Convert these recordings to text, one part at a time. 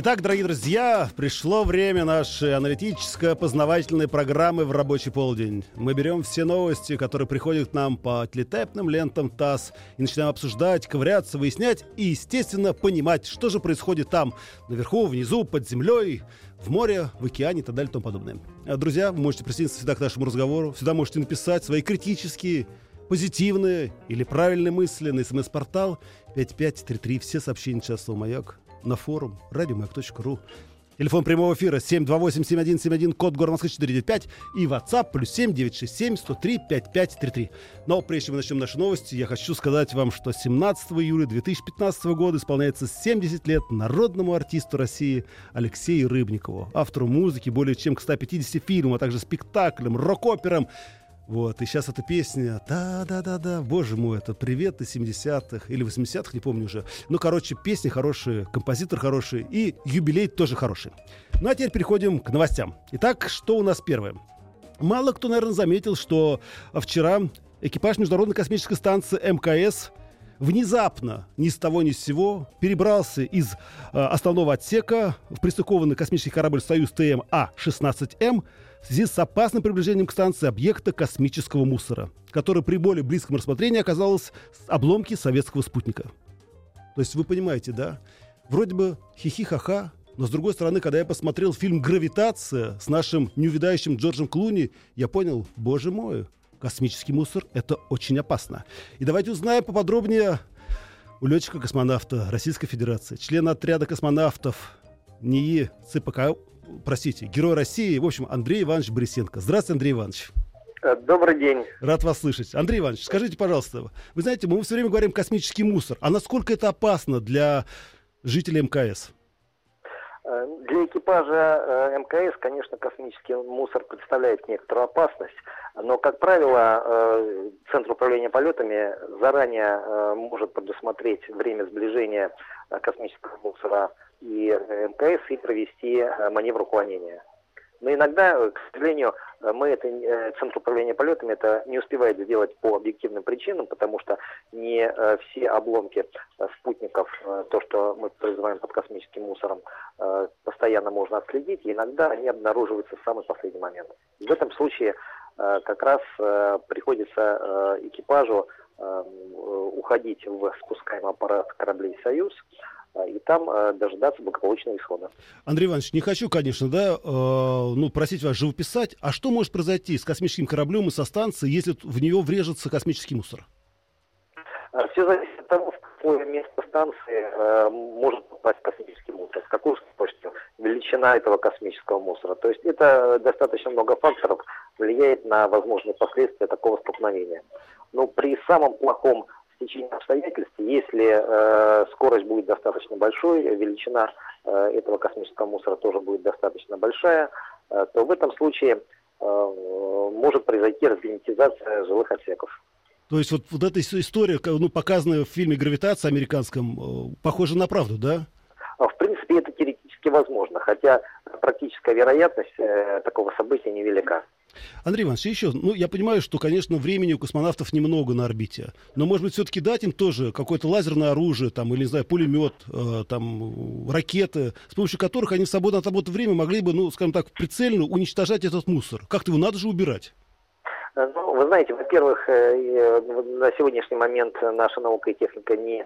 Итак, дорогие друзья, пришло время нашей аналитическо-познавательной программы в рабочий полдень. Мы берем все новости, которые приходят к нам по телетайпным лентам ТАСС, и начинаем обсуждать, ковыряться, выяснять и, естественно, понимать, что же происходит там, наверху, внизу, под землей, в море, в океане и так далее и тому подобное. А, Друзья, вы можете присоединиться всегда к нашему разговору, всегда можете написать свои критические, позитивные или правильные мысли на смс-портал 5533. Все сообщения «Частного маяк» на форум радиомаяк.ру. Телефон прямого эфира 728-7171, код города Москвы 495 и WhatsApp плюс 7 967 103 5533. Но прежде чем мы начнем наши новости, я хочу сказать вам, что 17 июля 2015 года исполняется 70 лет народному артисту России Алексею Рыбникову, автору музыки более чем к 150 фильмам, а также спектаклям, рок-операм, вот, и сейчас эта песня, да-да-да-да, боже мой, это привет из 70-х или 80-х, не помню уже. Ну, короче, песни хорошие, композитор хороший и юбилей тоже хороший. Ну, а теперь переходим к новостям. Итак, что у нас первое? Мало кто, наверное, заметил, что вчера экипаж Международной космической станции МКС внезапно, ни с того ни с сего, перебрался из э, основного отсека в пристыкованный космический корабль «Союз ТМ А-16М» в связи с опасным приближением к станции объекта космического мусора, который при более близком рассмотрении оказалось с обломки советского спутника. То есть вы понимаете, да? Вроде бы хихи-ха-ха, но с другой стороны, когда я посмотрел фильм «Гравитация» с нашим неувидающим Джорджем Клуни, я понял, боже мой, космический мусор — это очень опасно. И давайте узнаем поподробнее у летчика-космонавта Российской Федерации, члена отряда космонавтов НИИ ЦПК, простите, Герой России, в общем, Андрей Иванович Борисенко. Здравствуйте, Андрей Иванович. Э, Добрый день. Рад вас слышать. Андрей Иванович, скажите, пожалуйста, вы знаете, мы все время говорим космический мусор, а насколько это опасно для жителей МКС? Э, Для экипажа э, МКС, конечно, космический мусор представляет некоторую опасность, но, как правило, Центр управления полетами заранее может предусмотреть время сближения космического мусора и э, МКС и провести э, маневр уклонения. Но иногда, э, к сожалению, мы это, Центр управления полетами это не успевает сделать по объективным причинам, потому что не все обломки спутников, то, что мы называем под космическим мусором, постоянно можно отследить, и иногда они обнаруживаются в самый последний момент. В этом случае как раз приходится экипажу уходить в спускаемый аппарат кораблей «Союз», и там э, дожидаться благополучного исхода. Андрей Иванович, не хочу, конечно, да, э, ну, просить вас живописать, а что может произойти с космическим кораблем и со станцией, если в нее врежется космический мусор? Все зависит от того, в какое место станции э, может попасть космический мусор, с какой скоростью, величина этого космического мусора. То есть это достаточно много факторов влияет на возможные последствия такого столкновения. Но при самом плохом стечении обстоятельств, если э, скорость будет достаточно большой, величина э, этого космического мусора тоже будет достаточно большая, э, то в этом случае э, может произойти разгерметизация жилых отсеков. То есть вот, вот эта ис- история, ну, показанная в фильме «Гравитация» американском, э, похожа на правду, да? А, В принципе, это теоретически возможно, хотя практическая вероятность э, такого события невелика. Андрей Иванович, еще, ну, я понимаю, что, конечно, времени у космонавтов немного на орбите, но, может быть, все-таки дать им тоже какое-то лазерное оружие, там, или, не знаю, пулемет, э, там, ракеты, с помощью которых они в свободное от работы время могли бы, ну, скажем так, прицельно уничтожать этот мусор. Как-то его надо же убирать. Э, Ну, вы знаете, во-первых, э, э, на сегодняшний момент наша наука и техника не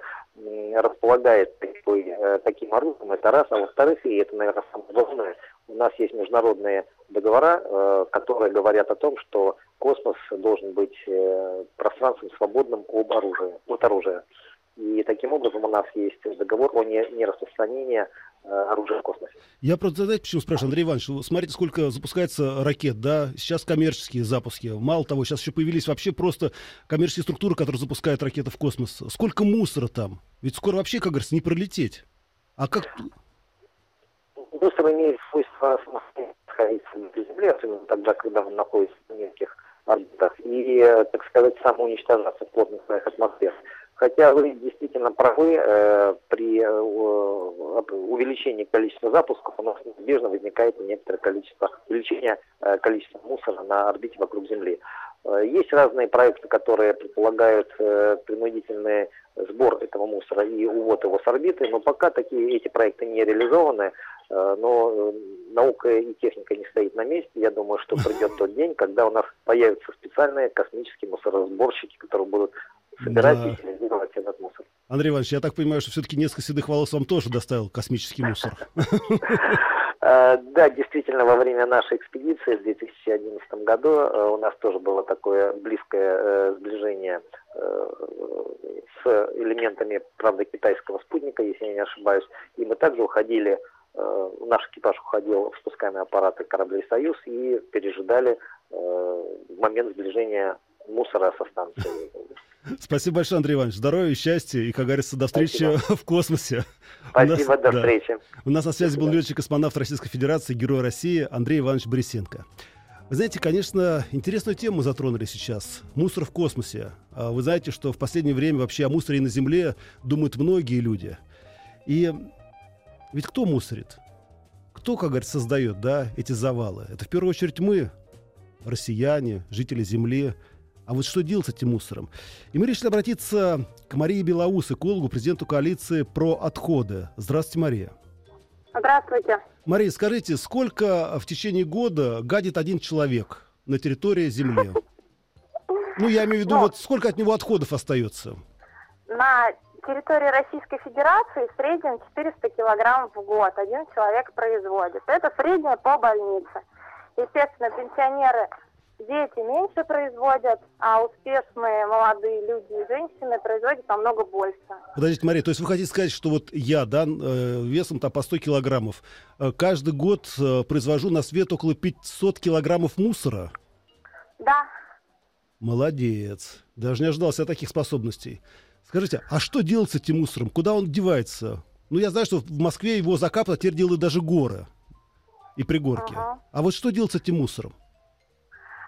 располагает такой, таким оружием, это раз. А во-вторых, и это, наверное, самое главное, у нас есть международные договора, э, которые говорят о том, что космос должен быть э, пространством свободным об оружии, от оружия. И таким образом у нас есть договор о не- нераспространении э, оружия в космосе. Я просто, знаете, почему спрашиваю, Андрей Иванович, смотрите, сколько запускается ракет, да, сейчас коммерческие запуски, мало того, сейчас еще появились вообще просто коммерческие структуры, которые запускают ракеты в космос. Сколько мусора там? Ведь скоро вообще, как говорится, не пролететь. А как... Мусор имеет свойство самостоятельно находиться на Земле, особенно тогда, когда он находится в нескольких орбитах и, так сказать, самоуничтожаться в плотных своих атмосферах. Хотя вы действительно правы, э, при э, увеличении количества запусков у нас неизбежно возникает некоторое количество, увеличение э, количества мусора на орбите вокруг Земли. Э, есть разные проекты, которые предполагают э, принудительный сбор этого мусора и увод его с орбиты, но пока такие эти проекты не реализованы, э, но наука и техника не стоит на месте. Я думаю, что придет тот день, когда у нас появятся специальные космические мусоросборщики, которые будут собирать да. и утилизировать этот мусор. Андрей Иванович, я так понимаю, что все-таки несколько седых волос вам тоже доставил космический мусор. Э, да, действительно, во время нашей экспедиции в 2011 году э, у нас тоже было такое близкое э, сближение с элементами, правда, китайского спутника, если я не ошибаюсь. И мы также уходили, наш экипаж уходил в спускаемые аппараты кораблей «Союз» и пережидали момент сближения мусора со станцией. Спасибо большое, Андрей Иванович. Здоровья, счастья и, как говорится, до встречи Спасибо. в космосе. Спасибо, нас, до да. встречи. У нас на связи был летчик-космонавт Российской Федерации, герой России Андрей Иванович Борисенко. Вы знаете, конечно, интересную тему затронули сейчас. Мусор в космосе. А вы знаете, что в последнее время вообще о мусоре на Земле думают многие люди. И ведь кто мусорит? Кто, как говорится, создает да, эти завалы? Это в первую очередь мы, россияне, жители Земли – а вот что делать с этим мусором? И мы решили обратиться к Марии Белоус, экологу, президенту коалиции про отходы. Здравствуйте, Мария. Здравствуйте. Мария, скажите, сколько в течение года гадит один человек на территории Земли? Ну, я имею в виду, ну, вот сколько от него отходов остается? На территории Российской Федерации в среднем 400 килограмм в год один человек производит. Это среднее по больнице. Естественно, пенсионеры дети меньше производят, а успешные молодые люди и женщины производят намного больше. Подождите, Мария, то есть вы хотите сказать, что вот я, да, э, весом там по 100 килограммов, э, каждый год э, произвожу на свет около 500 килограммов мусора? Да. Молодец. Даже не ожидал себя таких способностей. Скажите, а что делать с этим мусором? Куда он девается? Ну, я знаю, что в Москве его закапывают, а теперь делают даже горы и пригорки. Ага. А вот что делать с этим мусором?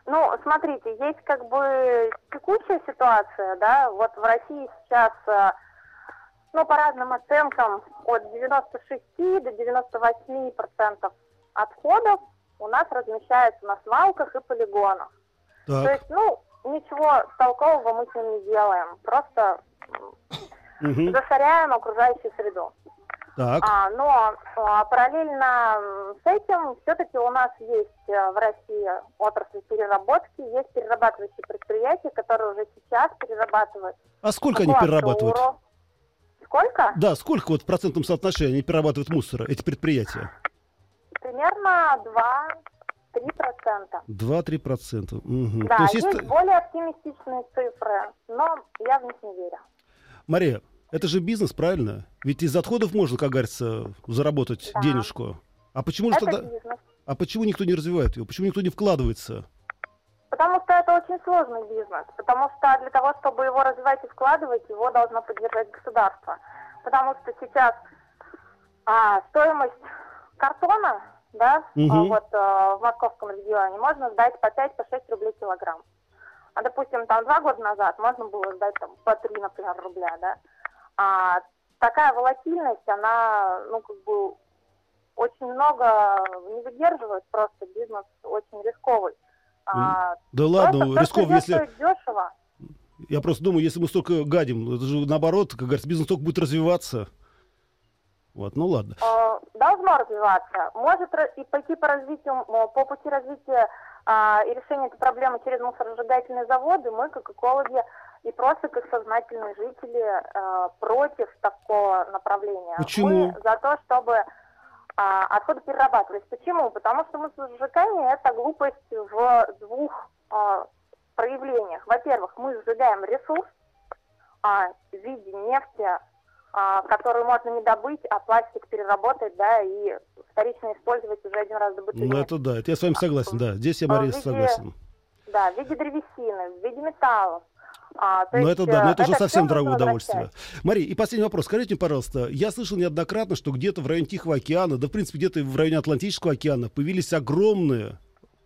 Ну, смотрите, есть как бы текущая ситуация, да, вот в России сейчас, э, ну, по разным оценкам, от 96 до 98 процентов отходов у нас размещается на свалках и полигонах. Так. То есть, ну, ничего толкового мы с ним не делаем, просто засоряем окружающую среду. Так. А, но а, параллельно с этим все-таки у нас есть а, в России отрасль переработки, есть перерабатывающие предприятия, которые уже сейчас перерабатывают. А сколько они перерабатывают? Сколько? Да, сколько вот в процентном соотношении они перерабатывают мусора, эти предприятия? Примерно 2-3 процента. 2-3 процента. Угу. Да, есть, есть более оптимистичные цифры, но я в них не верю. Мария, это же бизнес, правильно? Ведь из отходов можно, как говорится, заработать да. денежку. А почему же тогда... Бизнес. А почему никто не развивает его? Почему никто не вкладывается? Потому что это очень сложный бизнес. Потому что для того, чтобы его развивать и вкладывать, его должно поддержать государство. Потому что сейчас а, стоимость картона, да, угу. а, вот а, в московском регионе можно сдать по 5-6 рублей килограмм. А, допустим, там два года назад можно было сдать там по 3, например, рубля, да. А такая волатильность, она, ну, как бы, очень много не выдерживает, просто бизнес очень рисковый. А, да ладно, рисковый, если... Дешево. Я просто думаю, если мы столько гадим, это же наоборот, как говорится, бизнес только будет развиваться. Вот, ну ладно. А, должно развиваться. Может и пойти по развитию, по пути развития а, и решения этой проблемы через мусоросжигательные заводы. Мы, как экологи, и просто как сознательные жители э, против такого направления. Почему? Мы за то, чтобы э, отходы перерабатывались. Почему? Потому что сжигание это глупость в двух э, проявлениях. Во-первых, мы сжигаем ресурс э, в виде нефти, э, которую можно не добыть, а пластик переработать, да, и вторично использовать уже один раз добытый Ну, это да, это я с вами согласен, да. Здесь я, Мария, согласен. Да, в виде древесины, в виде металлов, а, но есть, это да, но это, это уже совсем дорогое удовольствие. Мария, и последний вопрос. Скажите, пожалуйста, я слышал неоднократно, что где-то в районе Тихого океана, да в принципе где-то в районе Атлантического океана появились огромные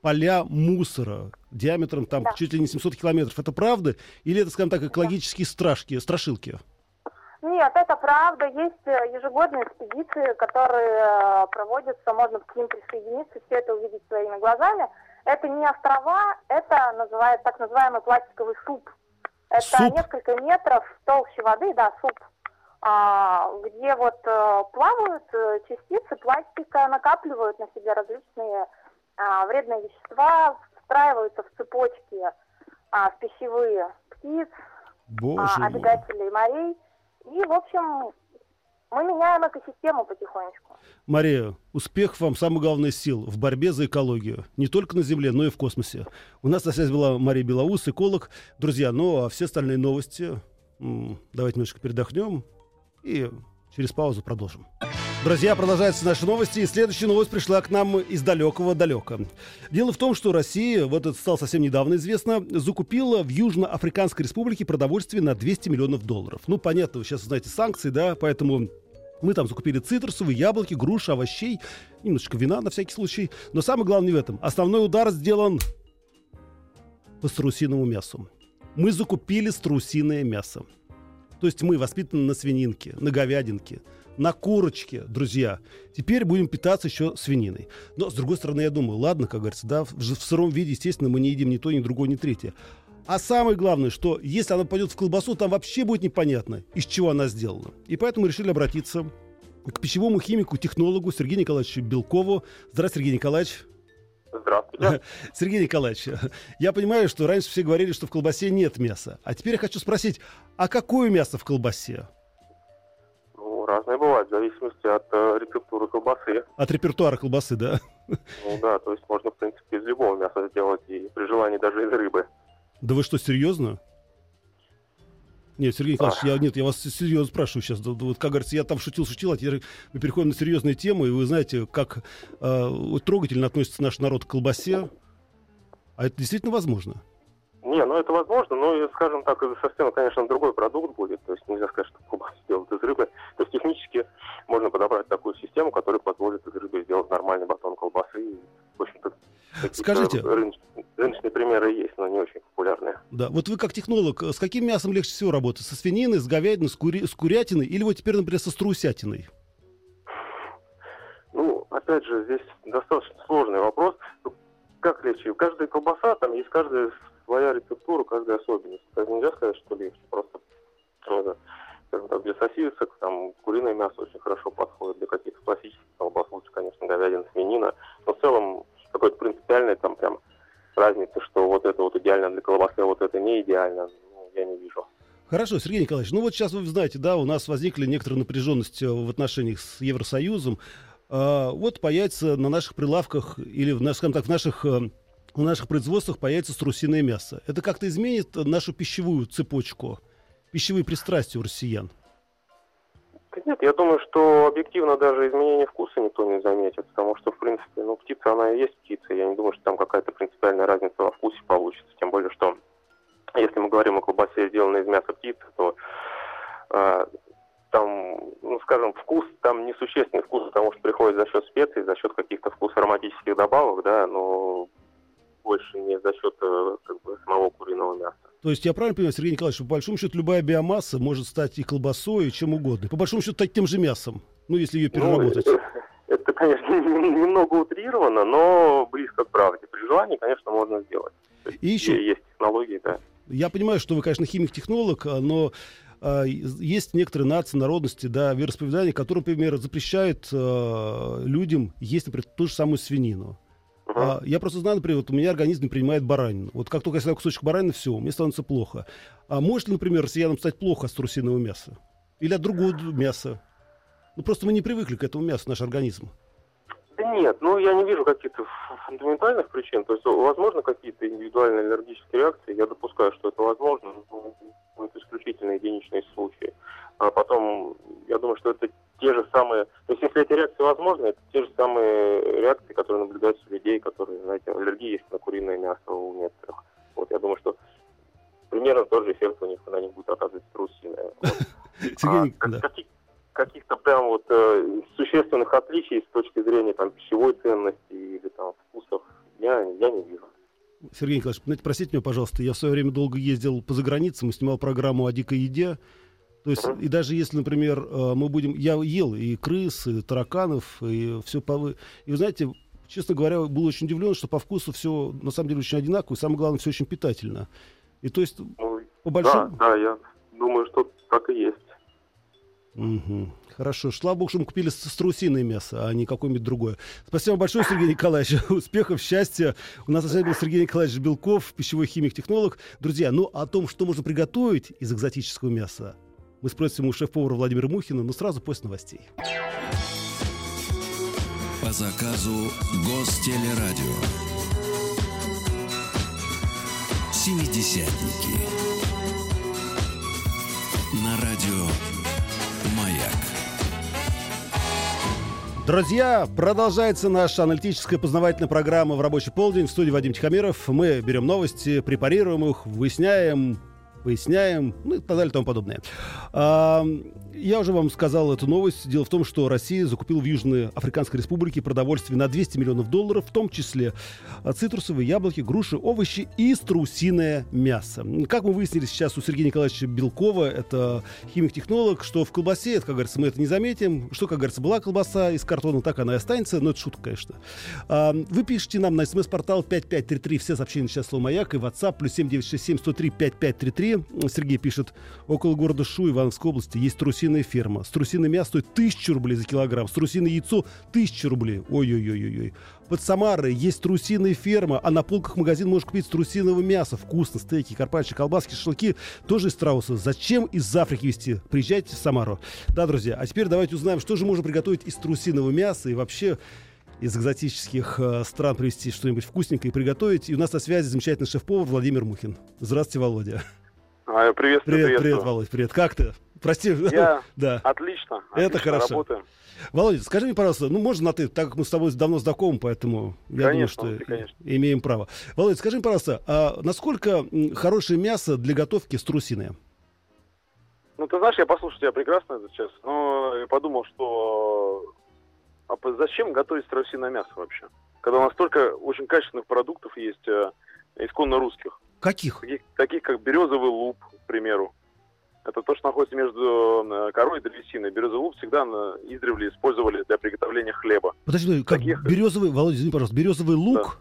поля мусора диаметром там Да. чуть ли не 700 километров. Это правда? Или это, скажем так, экологические страшки, страшилки? Нет, это правда. Есть э, ежегодные экспедиции, которые э, проводятся, можно к ним присоединиться, все это увидеть своими глазами. Это не острова, это называют так называемый пластиковый суп. Это Суп? несколько метров толще воды, да, суп, а, где вот э, плавают э, частицы пластика, накапливают на себе различные а, вредные вещества, встраиваются в цепочки а, в пищевые птиц, Боже а, обитателей морей. И, в общем, мы меняем экосистему потихонечку. Мария, успех вам, самое главное, сил в борьбе за экологию. Не только на Земле, но и в космосе. У нас на связи была Мария Белоус, эколог. Друзья, ну а все остальные новости давайте немножко передохнем и через паузу продолжим. Друзья, продолжаются наши новости, и следующая новость пришла к нам из далекого-далека. Дело в том, что Россия, вот это стало совсем недавно известно, закупила в Южноафриканской республике продовольствие на 200 миллионов долларов. Ну, понятно, вы сейчас знаете санкции, да, поэтому мы там закупили цитрусовые, яблоки, груши, овощей, немножечко вина на всякий случай. Но самое главное в этом. Основной удар сделан по страусиному мясу. Мы закупили страусиное мясо. То есть мы воспитаны на свининке, на говядинке, на курочке, друзья. Теперь будем питаться еще свининой. Но, с другой стороны, я думаю, ладно, как говорится, да, в, в сыром виде, естественно, мы не едим ни то, ни другое, ни третье. А самое главное, что если она пойдет в колбасу, там вообще будет непонятно, из чего она сделана. И поэтому решили обратиться к пищевому химику, технологу Сергею Николаевичу Белкову. Здравствуйте, Сергей Николаевич. Здравствуйте. Сергей Николаевич, я понимаю, что раньше все говорили, что в колбасе нет мяса. А теперь я хочу спросить, а какое мясо в колбасе? Разное бывает, в зависимости от э, рецептуры колбасы. От репертуара колбасы, да? Ну да, то есть можно, в принципе, из любого мяса сделать, и при желании даже из рыбы. Да вы что, серьезно? Нет, Сергей Николаевич, я, нет, я вас серьезно спрашиваю сейчас. Вот, как говорится, я там шутил-шутил, а теперь мы переходим на серьезные темы, и вы знаете, как э, трогательно относится наш народ к колбасе. А это действительно возможно? Не, ну это возможно, но, и, скажем так, это совсем, конечно, другой продукт будет. То есть нельзя сказать, что колбасу сделают из рыбы. То есть технически можно подобрать такую систему, которая позволит из рыбы сделать нормальный батон колбасы. И, в общем-то, Скажите. рыночные, рыночные примеры есть, но не очень популярные. Да. Вот вы как технолог, э, с каким мясом легче всего работать? Со свининой, с говядиной, с, кури- с курятиной или вот теперь, например, со страусятиной? Ну, опять же, здесь достаточно сложный вопрос. Ну, Как легче? Каждая колбаса, там есть каждая своя рецептура, каждая особенность. Есть нельзя сказать, что легче. Просто, ну, да, скажем так, для сосисок, там, куриное мясо очень хорошо подходит. Для каких-то классических колбас лучше, конечно, говядина, свинина. Но в целом какой-то принципиальной там прям разницы, что вот это вот идеально для колбасы, а вот это не идеально, ну, я не вижу. Хорошо, Сергей Николаевич, ну вот сейчас вы знаете, да, у нас возникли некоторые напряженности в отношениях с Евросоюзом. А, вот появится на наших прилавках или, в, скажем так, в наших, э, в наших производствах появится страусиное мясо. Это как-то изменит нашу пищевую цепочку, пищевые пристрастия у россиян? Нет, я думаю, что объективно даже изменение вкуса никто не заметит, потому что, в принципе, ну, птица, она и есть птица. Я не думаю, что там какая-то принципиальная разница во вкусе получится. Тем более, что если мы говорим о колбасе, сделанной из мяса птицы, то э, там, ну, скажем, вкус, там несущественный вкус, потому что приходит за счет специй, за счет каких-то вкус ароматических добавок, да, но больше не за счет э, как бы, самого куриного мяса. То есть я правильно понимаю, Сергей Николаевич, что по большому счету любая биомасса может стать и колбасой, и чем угодно. По большому счету тем же мясом, ну если ее переработать. Ну, это, конечно, немного утрировано, но близко к правде. При желании, конечно, можно сделать. И еще- Есть технологии, да. Я понимаю, что вы, конечно, химик-технолог, а, но а, есть некоторые нации, народности, да, вероисповедания, которые, например, запрещают а, людям есть, например, ту же самую свинину. А, я просто знаю, например, вот у меня организм не принимает баранину. Вот как только я съедаю кусочек баранины, все, мне становится плохо. А может ли, например, россиянам стать плохо от страусиного мяса? Или от другого мяса? Ну, просто мы не привыкли к этому мясу, наш организм. Да нет, ну я не вижу каких-то фундаментальных причин. То есть, возможно, какие-то индивидуальные аллергические реакции. Я допускаю, что это возможно, но ну, это исключительно единичные случаи. А потом, я думаю, что это те же самые... То есть, если эти реакции возможны, это те же самые реакции, которые наблюдаются у людей, которые, знаете, аллергия есть на куриное мясо у некоторых. Вот, я думаю, что примерно тот же эффект у них на них будет оказывать трусиное. Вот. А да. каких-то прям вот э, существенных отличий с точки зрения там пищевой ценности или там вкусов я, я не вижу. Сергей Николаевич, простите меня, пожалуйста, я в свое время долго ездил по заграницам и снимал программу о дикой еде. То есть, и даже если, например, э, мы будем... Я ел и крыс, и тараканов, и все... По... И вы знаете, честно говоря, был очень удивлен, что по вкусу все на самом деле очень одинаково, и самое главное, все очень питательно. И то есть, Ну, по большому... Да, да, я думаю, что так и есть. Мгм. Хорошо. Слава богу, что мы купили с- страусиное мясо, а не какое-нибудь другое. Спасибо большое, Сергей Николаевич. Успехов, счастья. У нас на связи был Сергей Николаевич Белков, пищевой химик-технолог. Друзья, ну о том, что можно приготовить из экзотического мяса, мы спросим у шеф-повара Владимира Мухина, но сразу после новостей. По заказу Гостелерадио. Семидесятники. На радио Маяк. Друзья, продолжается наша аналитическая познавательная программа в рабочий полдень. В студии Вадим Тихомиров. Мы берем новости, препарируем их, выясняем, выясняем, ну и так далее и тому подобное. А, я уже вам сказал эту новость. Дело в том, что Россия закупила в Южной Африканской Республике продовольствие на 200 миллионов долларов, в том числе а, цитрусовые, яблоки, груши, овощи и страусиное мясо. Как мы выяснили сейчас у Сергея Николаевича Белкова, это химик-технолог, что в колбасе, это, как говорится, мы это не заметим, что, как говорится, была колбаса из картона, так она и останется, но это шутка, конечно. А, Вы пишите нам на смс-портал 5533, все сообщения сейчас слово «Маяк» и WhatsApp, плюс 7967 103 5533. Сергей пишет, около города Шу, Ивановской области, есть трусиная ферма. Страусиное мясо стоит 1000 рублей за килограмм, страусиное яйцо 1000 рублей. Ой-ой-ой-ой. Под Самарой есть трусиная ферма, а на полках магазин можешь купить трусиного мяса. Вкусно, стейки, карпаччи, колбаски, шашлыки. Тоже из страуса. Зачем из Африки везти? Приезжайте в Самару. Да, друзья, а теперь давайте узнаем, что же можно приготовить из трусиного мяса и вообще из экзотических э, стран привезти что-нибудь вкусненькое и приготовить. И у нас на связи замечательный шеф-повар Владимир Мухин. Здравствуйте, Володя. А, приветствую, Привет, привет, приветствую. Володь, привет. Как ты? Прости. Я Да. отлично. Это отлично хорошо. Работаю. Володя, скажи мне, пожалуйста, ну можно на ты, так как мы с тобой давно знакомы, поэтому я Конечно, думаю, что конечно. имеем право. Володя, скажи мне, пожалуйста, а насколько хорошее мясо для готовки струсиное? Ну, ты знаешь, я послушал тебя прекрасно сейчас, но я подумал, что а зачем готовить страусиное мясо вообще? Когда у нас столько очень качественных продуктов есть, э, исконно русских, Каких? таких, таких как березовый луп, к примеру. Это то, что находится между э, корой и древесиной. Березовый луп всегда издревле использовали для приготовления хлеба. Подожди, как Таких- березовый, Володя, извини, пожалуйста, березовый лук?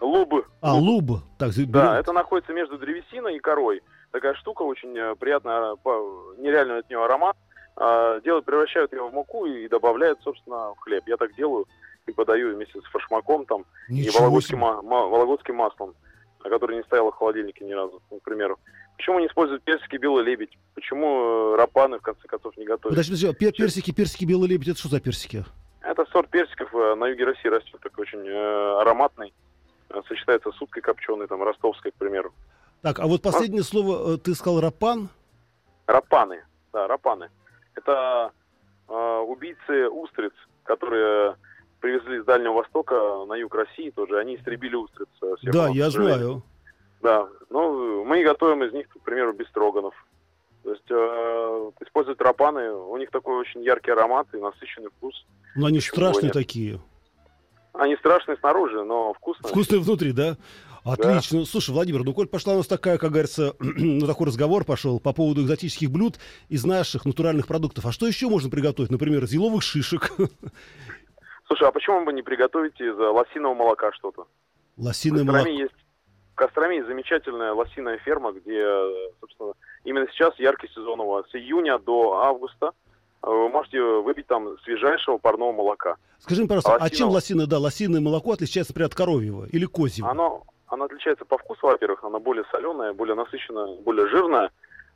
Лубы. А, луб. луб. Так, за- Да, берез- это находится между древесиной и корой. Такая штука очень э, приятная, по- нереальный от нее аромат. А, Делают, превращают ее в муку и добавляют, собственно, в хлеб. Я так делаю и подаю вместе с фаршмаком там и Ничего вологодским, себе. ма- ма- вологодским маслом, а который не стояло в холодильнике ни разу, ну, к примеру. Почему не используют персики белый лебедь? Почему э, рапаны, в конце концов, не готовят? Подожди, подожди, а пер- персики, персики, белый лебедь, это что за персики? Это сорт персиков э, на юге России растет, такой очень э, ароматный. Э, Сочетается с уткой копченой, там, ростовской, к примеру. Так, а вот последнее слово, э, ты сказал рапан? Рапаны, да, рапаны. Это э, убийцы устриц, которые привезли с Дальнего Востока на юг России тоже. Они истребили устриц. Да, я знаю. Да, ну, мы готовим из них, к примеру, бестроганов. То есть э, используют рапаны, у них такой очень яркий аромат и насыщенный вкус. Но они Почему страшные нет? такие. Они страшные снаружи, но вкусные. Вкусные внутри, да? Отлично. Слушай, Владимир, ну коль пошла у нас такая, как говорится, ну такой разговор пошел по поводу экзотических блюд из наших натуральных продуктов. А что еще можно приготовить? Например, из еловых шишек, Слушай, а почему бы не приготовить из э, лосиного молока что-то? Лосиное Костроме молоко. есть в Костроме есть замечательная лосиная ферма, где, э, собственно, именно сейчас яркий сезон у вас. С июня до августа э, вы можете выпить там свежайшего парного молока. Скажи мне, пожалуйста, а лосиного- чем лосиное, да, лосиное молоко отличается, например, от коровьего или козьего? Оно, оно отличается по вкусу, во-первых, оно более соленое, более насыщенное, более жирное,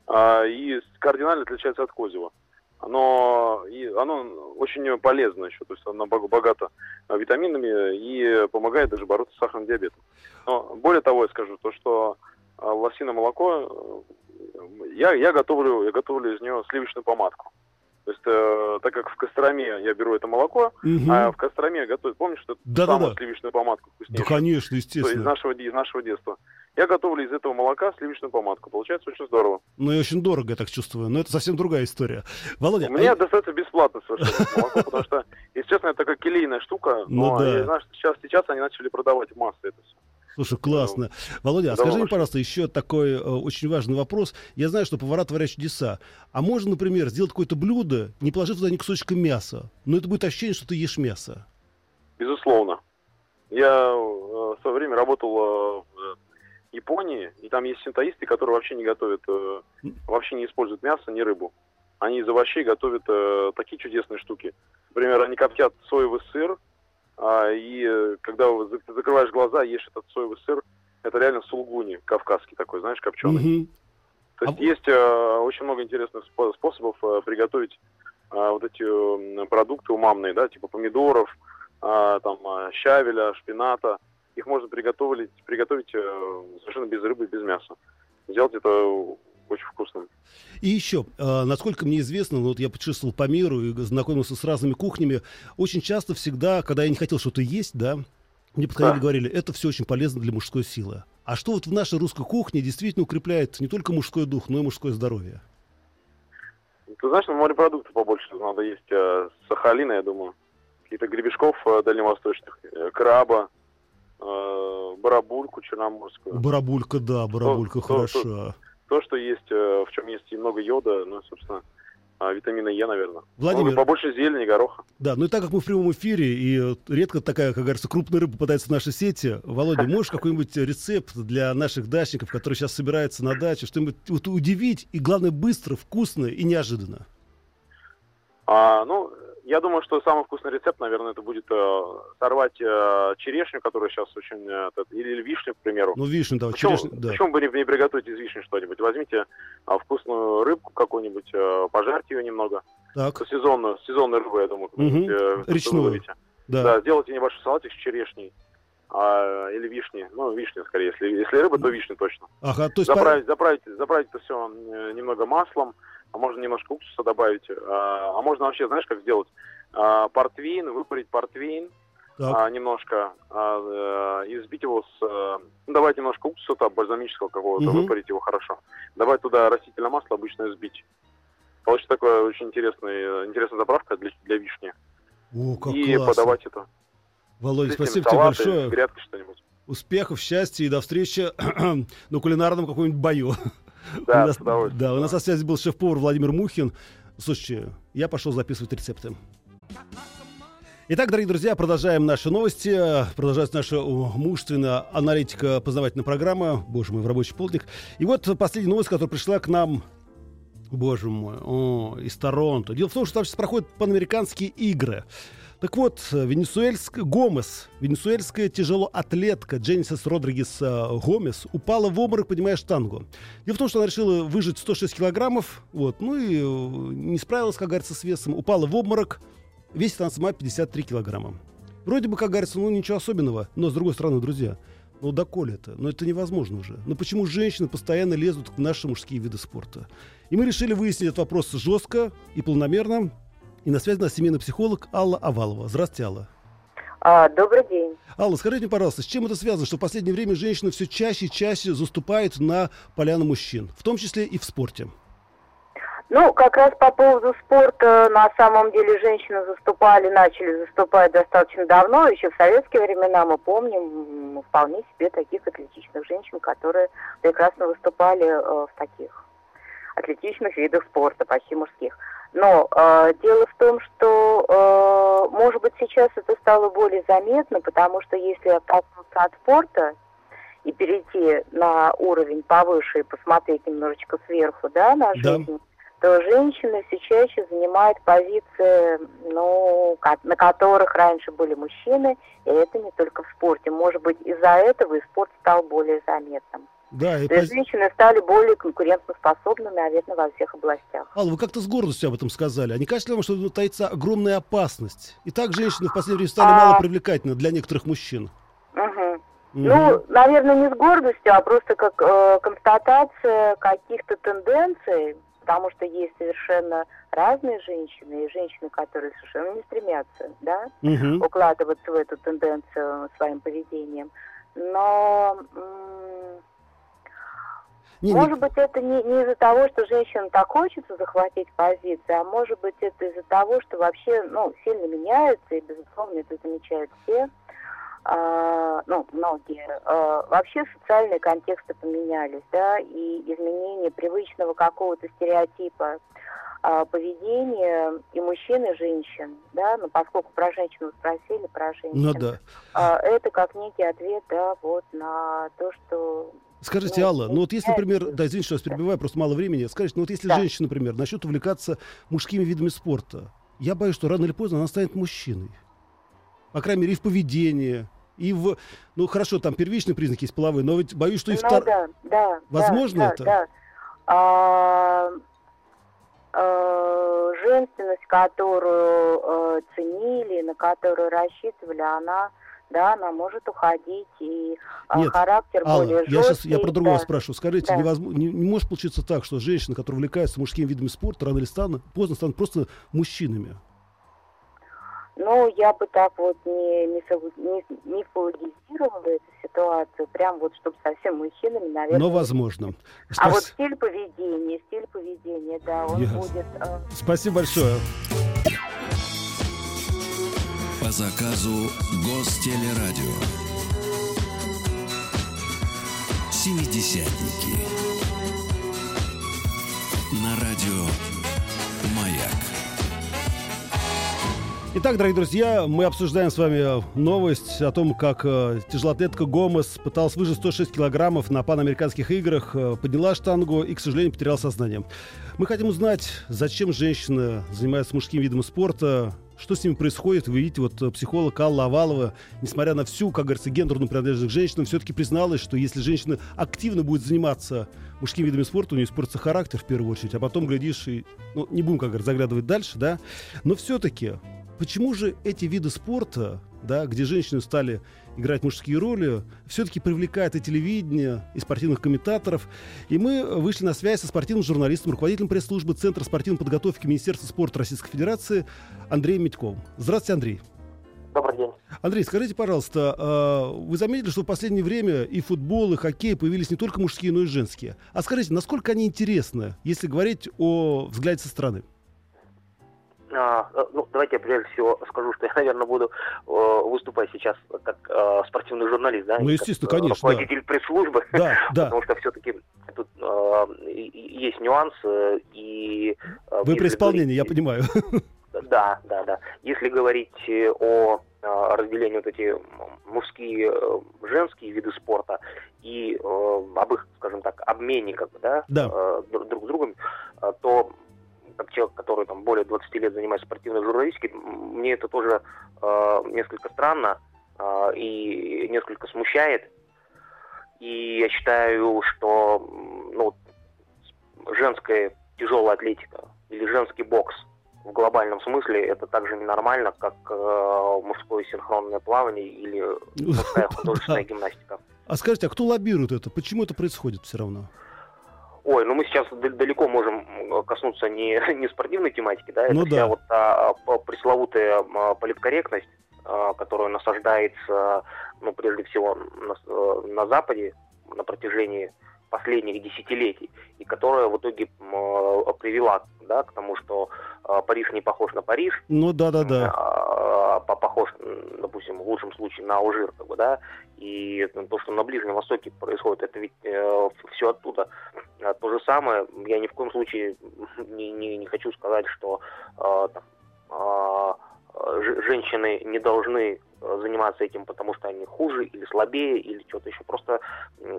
а, и кардинально отличается от козьего. Оно, и оно очень полезно еще, то есть оно бог- богато а, витаминами и помогает даже бороться с сахарным диабетом. Но более того, я скажу, то, что а, лосиное молоко, э, я, я, готовлю, я готовлю из него сливочную помадку. То есть, э, так как в Костроме я беру это молоко, Мгм. а в Костроме готовят, помнишь, что Да-да-да. самую сливочную помадку Да, вкуснейшую? конечно, есть из естественно. нашего, из нашего детства. Я готовлю из этого молока сливочную помадку. Получается очень здорово. Ну и очень дорого, я так чувствую. Но это совсем другая история. Володя, Мне а- достается бесплатно совершенно молоко, потому что, если честно, это такая келейная штука. Ну но да. я знаю, что сейчас, сейчас они начали продавать массы это все. Слушай, классно. Володя, а скажи мне, пожалуйста, еще такой э, очень важный вопрос. Я знаю, что повара творят чудеса. А можно, например, сделать какое-то блюдо, не положив туда ни кусочка мяса, но это будет ощущение, что ты ешь мясо. Безусловно. Я э, в свое время работал э, в Японии, и там есть синтоисты, которые вообще не готовят, э, вообще не используют мясо, ни рыбу. Они из овощей готовят э, такие чудесные штуки. Например, они коптят соевый сыр, а, и э, когда ты закрываешь глаза, ешь этот соевый сыр, это реально сулгуни кавказский такой, знаешь, копченый. Мгм. То есть А- есть э, очень много интересных спо- способов э, приготовить э, вот эти э, продукты умамные, да, типа помидоров, э, там э, щавеля, шпината. Их можно приготовить, приготовить э, совершенно без рыбы, без мяса. Сделать это очень вкусным. И еще, э, насколько мне известно, ну, вот я путешествовал по миру и знакомился с разными кухнями, очень часто всегда, когда я не хотел что-то есть, да, мне подходили Да. и говорили, это все очень полезно для мужской силы. А что вот в нашей русской кухне действительно укрепляет не только мужской дух, но и мужское здоровье? Ты знаешь, на морепродукты побольше надо есть. э, сахалина, я думаю. Какие-то гребешков дальневосточных, краба, барабульку черноморскую. Барабулька, да, барабулька то- хороша. То, что есть, э, в чем есть и много йода, ну, собственно, а, витамина Е, наверное. Владимир. Ну, побольше зелени, гороха. Да, ну и так как мы в прямом эфире, и э, редко такая, как говорится, крупная рыба попадается в наши сети, Володя, можешь какой-нибудь рецепт для наших дачников, которые сейчас собираются на даче, что-нибудь вот удивить, и главное, быстро, вкусно и неожиданно? А, ну, я думаю, что самый вкусный рецепт, наверное, это будет э, сорвать э, черешню, которая сейчас очень... э, или, или вишню, к примеру. Ну, вишню, да, Почему, черешня, да. почему бы не, не приготовить из вишни что-нибудь? Возьмите а, вкусную рыбку какую-нибудь, э, пожарьте ее немного. Так, Сезонную, сезонную рыбу, я думаю, какую-нибудь, э, Речную. да. Да, сделайте небольшой салатик с черешней. а, или вишни. Ну, вишня скорее. Если, если рыба, то вишня точно. Ага, то есть... Заправить, заправить, заправить это все немного маслом, а можно немножко уксуса добавить. А, а можно вообще, знаешь, как сделать? А, портвейн, выпарить портвейн Так. а, немножко, а, э, и взбить его с... э, ну, добавить немножко уксуса, там, бальзамического какого-то, Мгм. выпарить его хорошо. Добавить туда растительное масло, обычно взбить. Получится такая очень интересная, интересная заправка для, для вишни. О, как и классно. подавать это. Володя, спасибо тебе большое. с грядкой что-нибудь. Успехов, счастья и до встречи на кулинарном каком-нибудь бою. Да, у нас, да, у нас на связи был шеф-повар Владимир Мухин. Слушайте, я пошел записывать рецепты. Итак, дорогие друзья, продолжаем наши новости. Продолжается наша мужественная аналитика познавательная программа. Боже мой, в рабочий полдник. И вот последняя новость, которая пришла к нам Боже мой, о, из Торонто. Дело в том, что там сейчас проходят панамериканские игры. Так вот, венесуэльская Гомес, венесуэльская тяжелоатлетка Дженнисис Родригес э, Гомес упала в обморок, поднимая штангу. Дело в том, что она решила выжить 106 килограммов, вот, ну и э, не справилась, как говорится, с весом, упала в обморок, весит она сама 53 килограмма. Вроде бы, как говорится, ну ничего особенного, но с другой стороны, друзья, ну доколе это? Ну это невозможно уже. Ну почему женщины постоянно лезут в наши мужские виды спорта? И мы решили выяснить этот вопрос жестко и планомерно. И на связи у нас семейный психолог Алла Овалова. Здравствуйте, Алла. А, добрый день. Алла, скажите мне, пожалуйста, с чем это связано, что в последнее время женщины все чаще и чаще заступают на поляну мужчин, в том числе и в спорте? Ну, как раз по поводу спорта, на самом деле женщины заступали, начали заступать достаточно давно, еще в советские времена мы помним вполне себе таких атлетичных женщин, которые прекрасно выступали э, в таких атлетичных видах спорта, почти мужских. Но э, дело в том, что, э, может быть, сейчас это стало более заметно, потому что если оттолкнуться от спорта и перейти на уровень повыше и посмотреть немножечко сверху, да, на Да. жизнь, то женщины все чаще занимают позиции, ну, на которых раньше были мужчины, и это не только в спорте. Может быть, из-за этого и спорт стал более заметным. Да, и женщины стали более конкурентоспособны, наверное, во всех областях. Алла, вы как-то с гордостью об этом сказали. А не кажется ли вам, что тут таится огромная опасность? И так женщины в последнее время стали А. мало привлекательны для некоторых мужчин. Мгм. Мгм. Ну, наверное, не с гордостью, а просто как э, констатация каких-то тенденций, потому что есть совершенно разные женщины, и женщины, которые совершенно не стремятся, да, Мгм. укладываться в эту тенденцию своим поведением. Но м, Не, может не- быть, это не, не из-за того, что женщинам так хочется захватить позицию, а может быть, это из-за того, что вообще, ну, сильно меняются, и, безусловно, это замечают все, а, ну, многие. А, вообще социальные контексты поменялись, да, и изменение привычного какого-то стереотипа а, поведения и мужчин, и женщин, да, ну, поскольку про женщину спросили, про женщин. Ну да. А, это как некий ответ, да, вот на то, что Скажите, Ну, Алла, ну вот если, например, меняется. да, извините, что я вас перебиваю, просто мало времени. Скажите, ну вот если Да. женщина, например, начнет увлекаться мужскими видами спорта, я боюсь, что рано или поздно она станет мужчиной. По крайней мере, и в поведении, и в... Ну, хорошо, там первичные признаки есть половые, но ведь боюсь, что и Ну втор... да, да. Возможно да, это? Да, А, а, женственность, которую э, ценили, на которую рассчитывали, она, да, она может уходить, и а, Нет, характер Алла, более я сейчас жесткий. я про другое да. спрашиваю. Скажите, Да. невозможно, не, не может получиться так, что женщины, которые увлекаются мужскими видами спорта, рано или станут, поздно станут просто мужчинами? Ну, я бы так вот не, не, не, не мифологизировала эту ситуацию, прям вот, чтобы совсем мужчинами, наверное. Но возможно. А вот Спас- стиль поведения, стиль поведения, да, он Ясно. будет... э, Спасибо большое. По заказу Гостелерадио. Семидесятники. На радио Маяк. Итак, дорогие друзья, мы обсуждаем с вами новость о том, как э, тяжелоатлетка Гомес пыталась выжить 106 килограммов на панамериканских играх, э, подняла штангу и, к сожалению, потеряла сознание. Мы хотим узнать, зачем женщины занимаются мужским видом спорта, что с ними происходит. Вы видите, вот э, психолог Алла Овалова, несмотря на всю, как говорится, гендерную принадлежность к женщинам, все-таки призналась, что если женщина активно будет заниматься мужскими видами спорта, у нее испортится характер в первую очередь, а потом, глядишь, и, ну, не будем, как говорится, заглядывать дальше, да, но все-таки Почему же эти виды спорта, да, где женщины стали играть мужские роли, все-таки привлекает и телевидение, и спортивных комментаторов? И мы вышли на связь со спортивным журналистом, руководителем пресс-службы Центра спортивной подготовки Министерства спорта Российской Федерации Андреем Митьковым. Здравствуйте, Андрей. Добрый день. Андрей, скажите, пожалуйста, а, вы заметили, что в последнее время и футбол, и хоккей появились не только мужские, но и женские? А скажите, насколько они интересны, если говорить о взгляде со стороны? А, э, ну, давайте я прежде всего скажу, что я, наверное, буду э, выступать сейчас как э, спортивный журналист, да? Ну, естественно, как, конечно, Руководитель пресс-службы. Да, да. Потому что все-таки тут есть нюанс, и... Вы при исполнении, я понимаю. Да, да, да. Если говорить о разделении вот эти мужские, женские виды спорта и об их, скажем так, обмене, как бы, да, Да. друг с другом, то как человек, который там более 20 лет занимается спортивной журналистикой, мне это тоже э, несколько странно э, и несколько смущает. И я считаю, что ну, женская тяжелая атлетика или женский бокс в глобальном смысле это также ненормально, как э, мужское синхронное плавание или мужская художественная гимнастика. А скажите, а кто лоббирует это? Почему это происходит все равно? Ой, ну мы сейчас далеко можем коснуться не, не спортивной тематики, да, это Ну вся да. вот та п- пресловутая политкорректность, а, которая насаждается, ну, прежде всего, на, э, на Западе на протяжении последних десятилетий, и которая в итоге э, привела да, к тому, что э, Париж не похож на Париж, Ну да, да, да. а, по- похож, допустим, в лучшем случае на Алжир, как бы, да, и то, что на Ближнем Востоке происходит, это ведь все оттуда. То же самое, я ни в коем случае не, не, не хочу сказать, что а, ж- женщины не должны э, заниматься этим, потому что они хуже или слабее, или что-то еще. Просто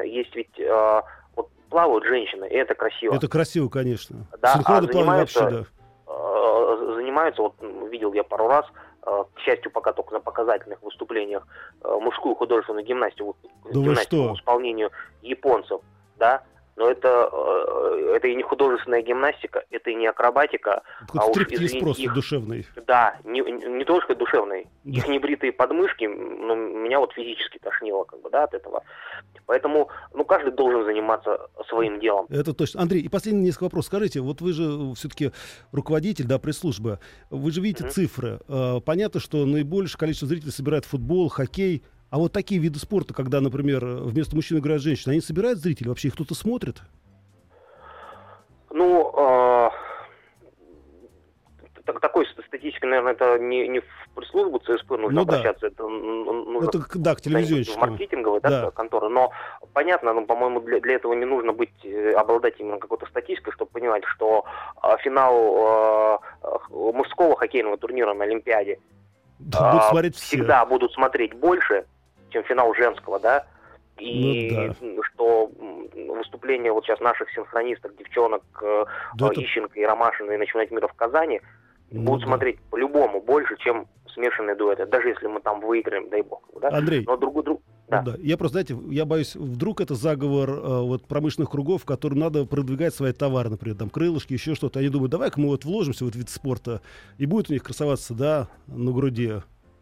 есть ведь а, вот плавают женщины, и это красиво. Это красиво, конечно. Да, Синхронное а занимаются- вообще, да. э, занимаются, вот видел я пару раз, э, к счастью, пока только на показательных выступлениях, э, мужскую художественную гимнастику, вы гимнастику что? в исполнении японцев, да, но это, э, это и не художественная гимнастика, это и не акробатика, Такой а стриптиз извините, просто их- душевный. да, не, не только душевный, Да. их небритые подмышки, ну, меня вот физически тошнило, как бы, да, от этого. Поэтому, ну, каждый должен заниматься своим делом. Это точно. Андрей, и последний несколько вопросов. Скажите, вот вы же все-таки руководитель, да, пресс-службы. Вы же видите Мгм. цифры. Э, Понятно, что наибольшее количество зрителей собирает футбол, хоккей. А вот такие виды спорта, когда, например, вместо мужчин играют женщины, они собирают зрителей? Вообще их кто-то смотрит? Ну, так- такой статистикой, наверное, это не, не в пресс-службу ЦСП нужно Ну да. обращаться, это н- н- нужно Это, да, к телевизионщикам. маркетинговой да, Да. конторы. Но понятно, ну, по-моему, для, для этого не нужно быть э, обладать именно какой-то статистикой, чтобы понимать, что а, финал э, мужского хоккейного турнира на Олимпиаде Да, будут а, смотреть все. всегда будут смотреть больше, чем финал женского, да. И Ну что м, выступление вот сейчас наших синхронисток, девчонок э, Да э, это- Ищенко и Ромашина и на чемпионате мира в Казани Ну будут да. смотреть по-любому больше, чем смешанные дуэты, даже если мы там выиграем, дай бог. Да? Андрей, Но друг друг. Да. Ну да. Я просто, знаете, я боюсь, вдруг это заговор э, вот промышленных кругов, которым надо продвигать свои товары, например, там крылышки, еще что-то. Они думают, давай-ка мы вот вложимся в этот вид спорта, и будет у них красоваться, да, на груди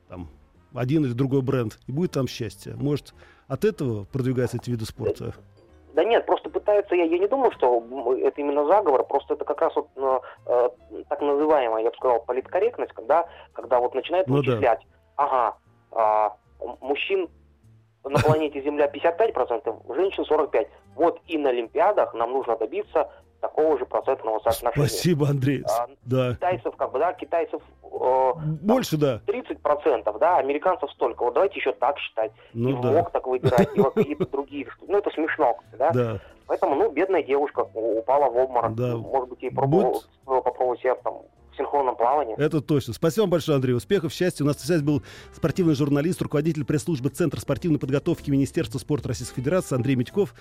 там один или другой бренд, и будет там счастье. Может, от этого продвигаются эти виды спорта? Да нет, просто пытаются, я, я не думаю, что это именно заговор, просто это как раз вот э, э, так называемая, я бы сказал, политкорректность, когда, когда вот начинают Ну да. вычислять, ага, а, м- мужчин на планете Земля 55%, женщин 45%. Вот и на Олимпиадах нам нужно добиться такого же процентного соотношения. Спасибо, Андрей. А, Да. Китайцев, как бы, да, китайцев э, Больше, да. 30%, да, американцев столько. Вот давайте еще так считать. и Ну в да. МОК так выбирать, и в какие-то другие. Ну, это смешно, да? Да. Поэтому, ну, бедная девушка упала в обморок. Да. Может быть, ей пробовала, попробовать себя там в синхронном плавании. Это точно. Спасибо вам большое, Андрей. Успехов, счастья. У нас на связи был спортивный журналист, руководитель пресс-службы Центра спортивной подготовки Министерства спорта Российской Федерации Андрей Митьков.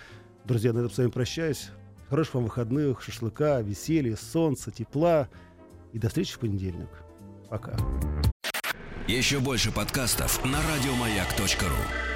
Друзья, на этом с вами прощаюсь. Хороших вам выходных, шашлыка, веселья, солнца, тепла. И до встречи в понедельник. Пока. Еще больше подкастов на радиомаяк.ру.